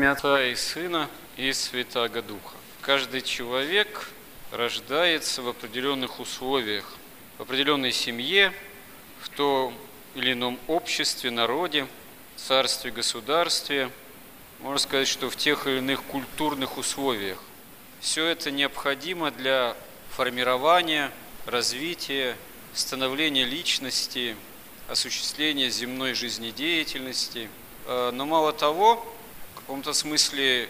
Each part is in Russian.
имя Отца и Сына и Святаго Духа. Каждый человек рождается в определенных условиях, в определенной семье, в том или ином обществе, народе, царстве, государстве, можно сказать, что в тех или иных культурных условиях. Все это необходимо для формирования, развития, становления личности, осуществления земной жизнедеятельности. Э, но мало того, каком-то смысле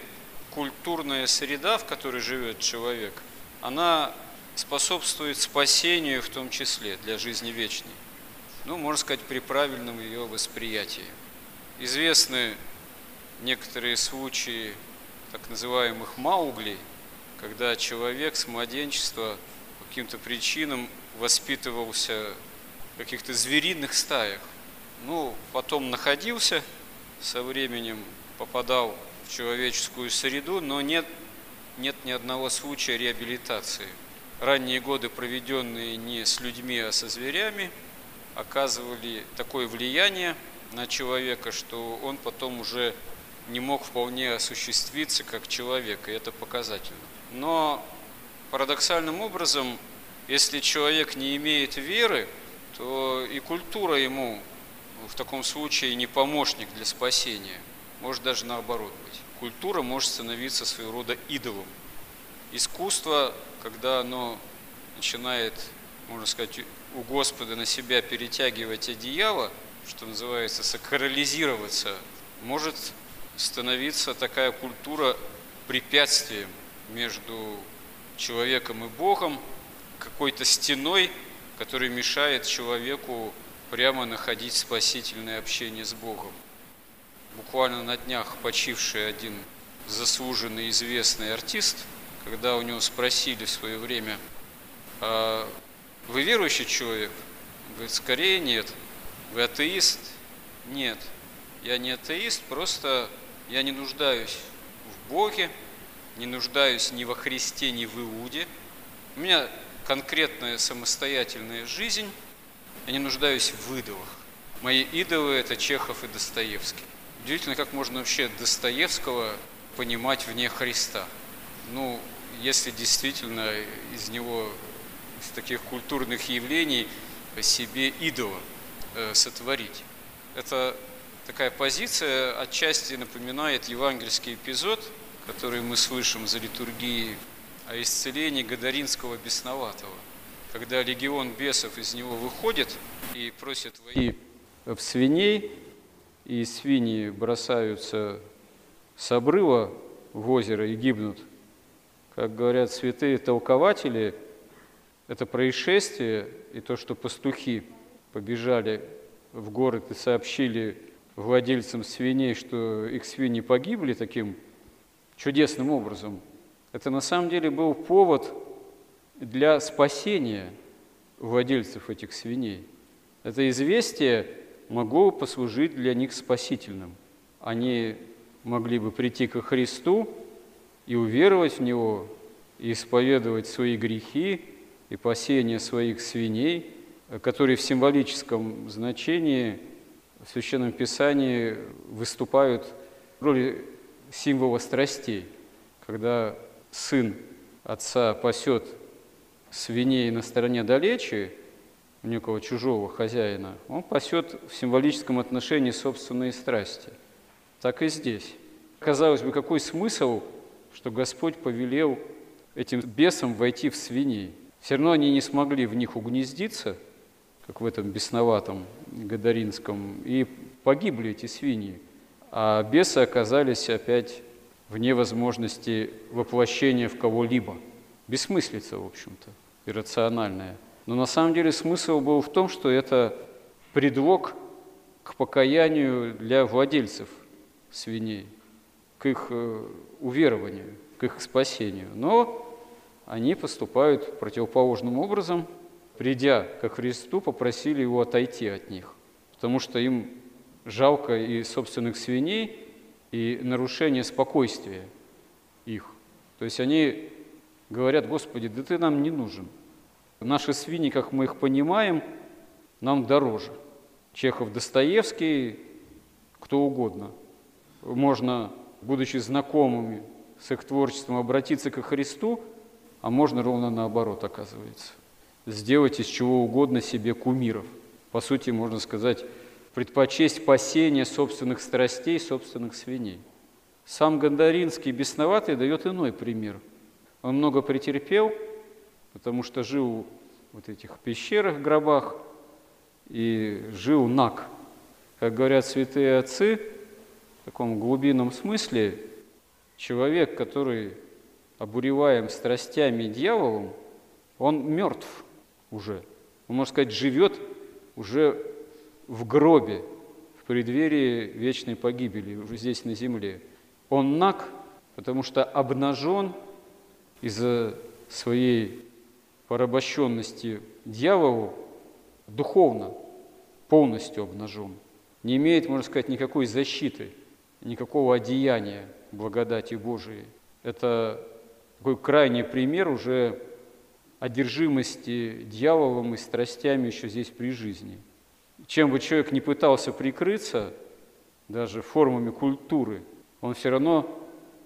культурная среда, в которой живет человек, она способствует спасению в том числе для жизни вечной. Ну, можно сказать, при правильном ее восприятии. Известны некоторые случаи так называемых мауглей, когда человек с младенчества по каким-то причинам воспитывался в каких-то звериных стаях. Ну, потом находился, со временем попадал в человеческую среду, но нет, нет ни одного случая реабилитации. Ранние годы, проведенные не с людьми, а со зверями, оказывали такое влияние на человека, что он потом уже не мог вполне осуществиться как человек, и это показательно. Но парадоксальным образом, если человек не имеет веры, то и культура ему в таком случае не помощник для спасения, может даже наоборот быть. Культура может становиться своего рода идолом. Искусство, когда оно начинает, можно сказать, у Господа на себя перетягивать одеяло, что называется, сакрализироваться, может становиться такая культура препятствием между человеком и Богом, какой-то стеной, которая мешает человеку прямо находить спасительное общение с Богом. Буквально на днях почивший один заслуженный известный артист, когда у него спросили в свое время, а вы верующий человек? Он говорит, скорее нет. Вы атеист? Нет. Я не атеист, просто я не нуждаюсь в Боге, не нуждаюсь ни во Христе, ни в Иуде. У меня конкретная самостоятельная жизнь, я не нуждаюсь в идолах. Мои идолы – это Чехов и Достоевский. Удивительно, как можно вообще Достоевского понимать вне Христа. Ну, если действительно из него, из таких культурных явлений, себе идола э, сотворить. Это такая позиция отчасти напоминает евангельский эпизод, который мы слышим за литургией о исцелении Гадаринского бесноватого, когда легион бесов из него выходит и просит войти в свиней, и свиньи бросаются с обрыва в озеро и гибнут. Как говорят святые толкователи, это происшествие и то, что пастухи побежали в город и сообщили владельцам свиней, что их свиньи погибли таким чудесным образом, это на самом деле был повод для спасения владельцев этих свиней. Это известие могло послужить для них спасительным. Они могли бы прийти ко Христу и уверовать в Него, и исповедовать свои грехи и пасение своих свиней, которые в символическом значении – в Священном Писании выступают в роли символа страстей, когда сын отца пасет свиней на стороне далече, некого чужого хозяина, он пасет в символическом отношении собственные страсти. Так и здесь. Казалось бы, какой смысл, что Господь повелел этим бесам войти в свиней? Все равно они не смогли в них угнездиться – как в этом бесноватом Гадаринском, и погибли эти свиньи. А бесы оказались опять вне возможности воплощения в кого-либо. Бессмыслица, в общем-то, иррациональная. Но на самом деле смысл был в том, что это предлог к покаянию для владельцев свиней, к их э, уверованию, к их спасению. Но они поступают противоположным образом – придя ко Христу, попросили его отойти от них, потому что им жалко и собственных свиней, и нарушение спокойствия их. То есть они говорят, Господи, да ты нам не нужен. Наши свиньи, как мы их понимаем, нам дороже. Чехов, Достоевский, кто угодно. Можно будучи знакомыми с их творчеством, обратиться ко Христу, а можно ровно наоборот, оказывается. Сделать из чего угодно себе кумиров. По сути, можно сказать, предпочесть пасение собственных страстей, собственных свиней. Сам Гондаринский бесноватый дает иной пример. Он много претерпел, потому что жил вот этих пещерах, гробах, и жил наг. Как говорят святые отцы, в таком глубинном смысле, человек, который обуреваем страстями и дьяволом, он мертв уже. Он, можно сказать, живет уже в гробе, в преддверии вечной погибели, уже здесь на земле. Он наг, потому что обнажен из-за своей порабощенности дьяволу духовно, полностью обнажен. Не имеет, можно сказать, никакой защиты, никакого одеяния благодати Божией. Это такой крайний пример уже одержимости дьяволом и страстями еще здесь при жизни. Чем бы человек не пытался прикрыться, даже формами культуры, он все равно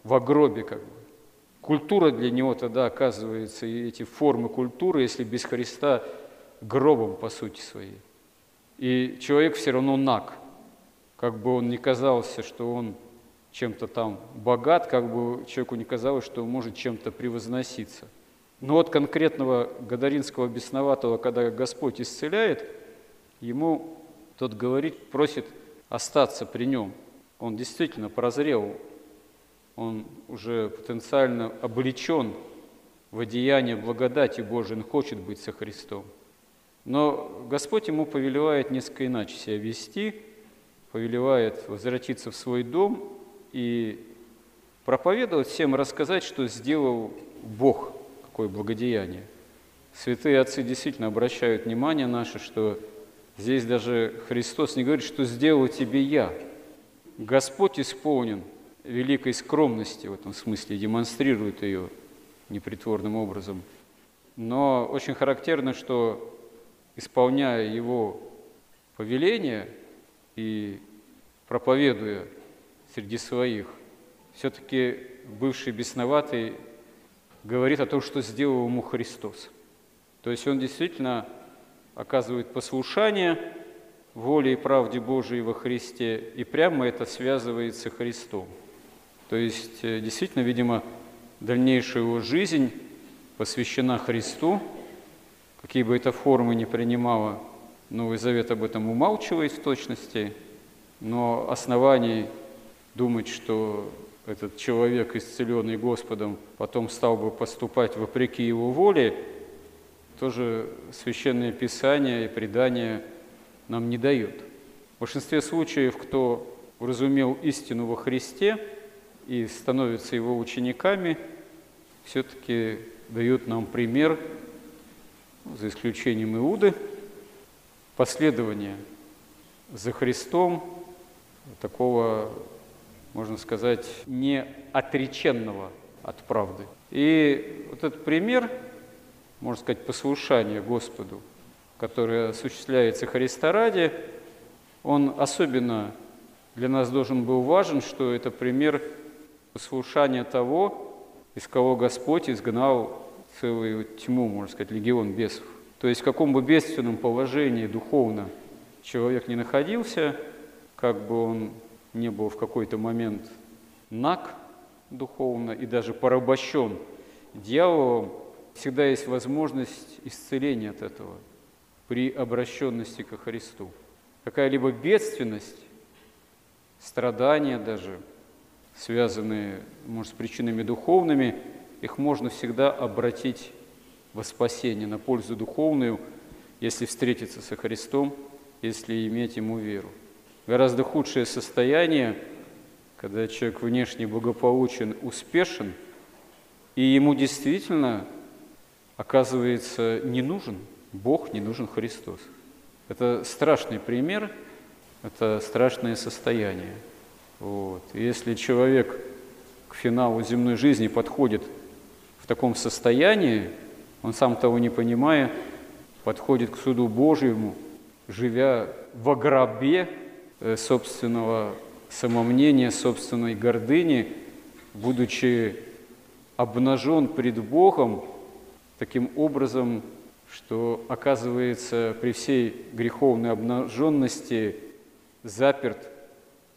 в гробе как бы. Культура для него тогда оказывается, и эти формы культуры, если без Христа, гробом по сути своей. И человек все равно наг, как бы он ни казался, что он чем-то там богат, как бы человеку не казалось, что он может чем-то превозноситься. Но вот конкретного Гадаринского бесноватого, когда Господь исцеляет, ему тот говорит, просит остаться при нем. Он действительно прозрел, он уже потенциально облечен в одеяние благодати Божией, он хочет быть со Христом. Но Господь ему повелевает несколько иначе себя вести, повелевает возвратиться в свой дом и проповедовать всем, рассказать, что сделал Бог, какое благодеяние. Святые отцы действительно обращают внимание наше, что здесь даже Христос не говорит, что сделал тебе я. Господь исполнен – великой скромности в этом смысле, демонстрирует ее непритворным образом. Но очень характерно, что исполняя его повеление и проповедуя среди своих, все-таки бывший бесноватый говорит о том, что сделал ему Христос. То есть он действительно оказывает послушание воле и правде Божией во Христе, и прямо это связывается Христом. То есть, э, действительно, видимо, дальнейшая его жизнь посвящена Христу, какие бы это формы ни принимала, Новый Завет об этом умалчивает в точности, но оснований думать, что этот человек, исцеленный Господом, потом стал бы поступать вопреки его воле, тоже Священное Писание и предание нам не дают. В большинстве случаев, кто разумел истину во Христе – и становятся его учениками, все-таки дают нам пример, за исключением Иуды, последования за Христом, такого, можно сказать, не отреченного от правды. И вот этот пример, можно сказать, послушания Господу, которое осуществляется Христа ради, он особенно для нас должен был важен, что это пример послушание того, из кого Господь изгнал целую тьму, можно сказать, легион бесов. То есть в каком бы бедственном положении духовно человек не находился, как бы он не был в какой-то момент наг духовно и даже порабощен дьяволом, всегда есть возможность исцеления от этого при обращенности ко Христу. Какая-либо бедственность, страдания даже – связанные, может, с причинами духовными, их можно всегда обратить во спасение, на пользу духовную, если встретиться со Христом, если иметь Ему веру. Гораздо худшее состояние, когда человек внешне благополучен, успешен, и ему действительно оказывается не нужен Бог, не нужен Христос. Это страшный пример, это страшное состояние. Вот. если человек к финалу земной жизни подходит в таком состоянии, он сам того не понимая, подходит к суду Божьему, живя во гробе э, собственного самомнения, собственной гордыни, будучи обнажен пред Богом таким образом, что оказывается при всей греховной обнаженности заперт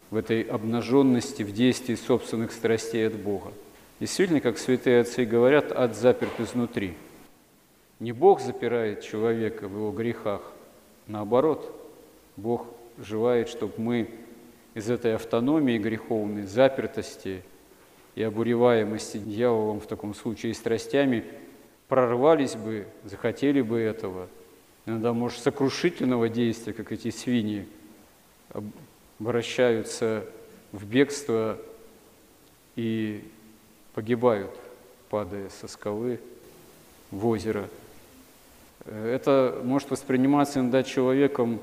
в этой обнаженности в действии собственных страстей от Бога. Действительно, как святые отцы говорят, ад заперт изнутри. Не Бог запирает человека в его грехах, наоборот, Бог желает, чтобы мы из этой автономии греховной, запертости и обуреваемости дьяволом в таком случае и страстями прорвались бы, захотели бы этого. Иногда, может, сокрушительного действия, как эти свиньи, обращаются в бегство и погибают, падая со скалы в озеро. Это может восприниматься иногда человеком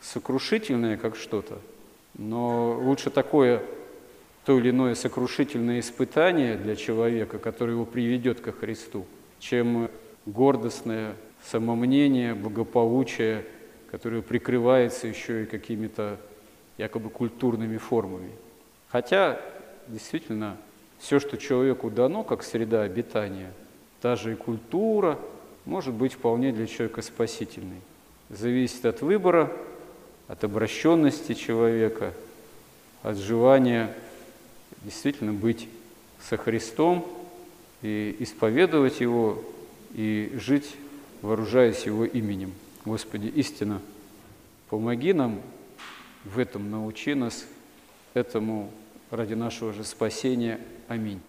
сокрушительное как что-то, но лучше такое то или иное сокрушительное испытание для человека, которое его приведет ко Христу, чем гордостное самомнение, благополучие, которое прикрывается еще и какими-то якобы культурными формами. Хотя, действительно, все, что человеку дано, как среда обитания, та же и культура, может быть вполне для человека спасительной. Зависит от выбора, от обращенности человека, от желания действительно быть со Христом и исповедовать Его, и жить, вооружаясь Его именем. Господи, истина, помоги нам в этом, научи нас этому ради нашего же спасения. Аминь.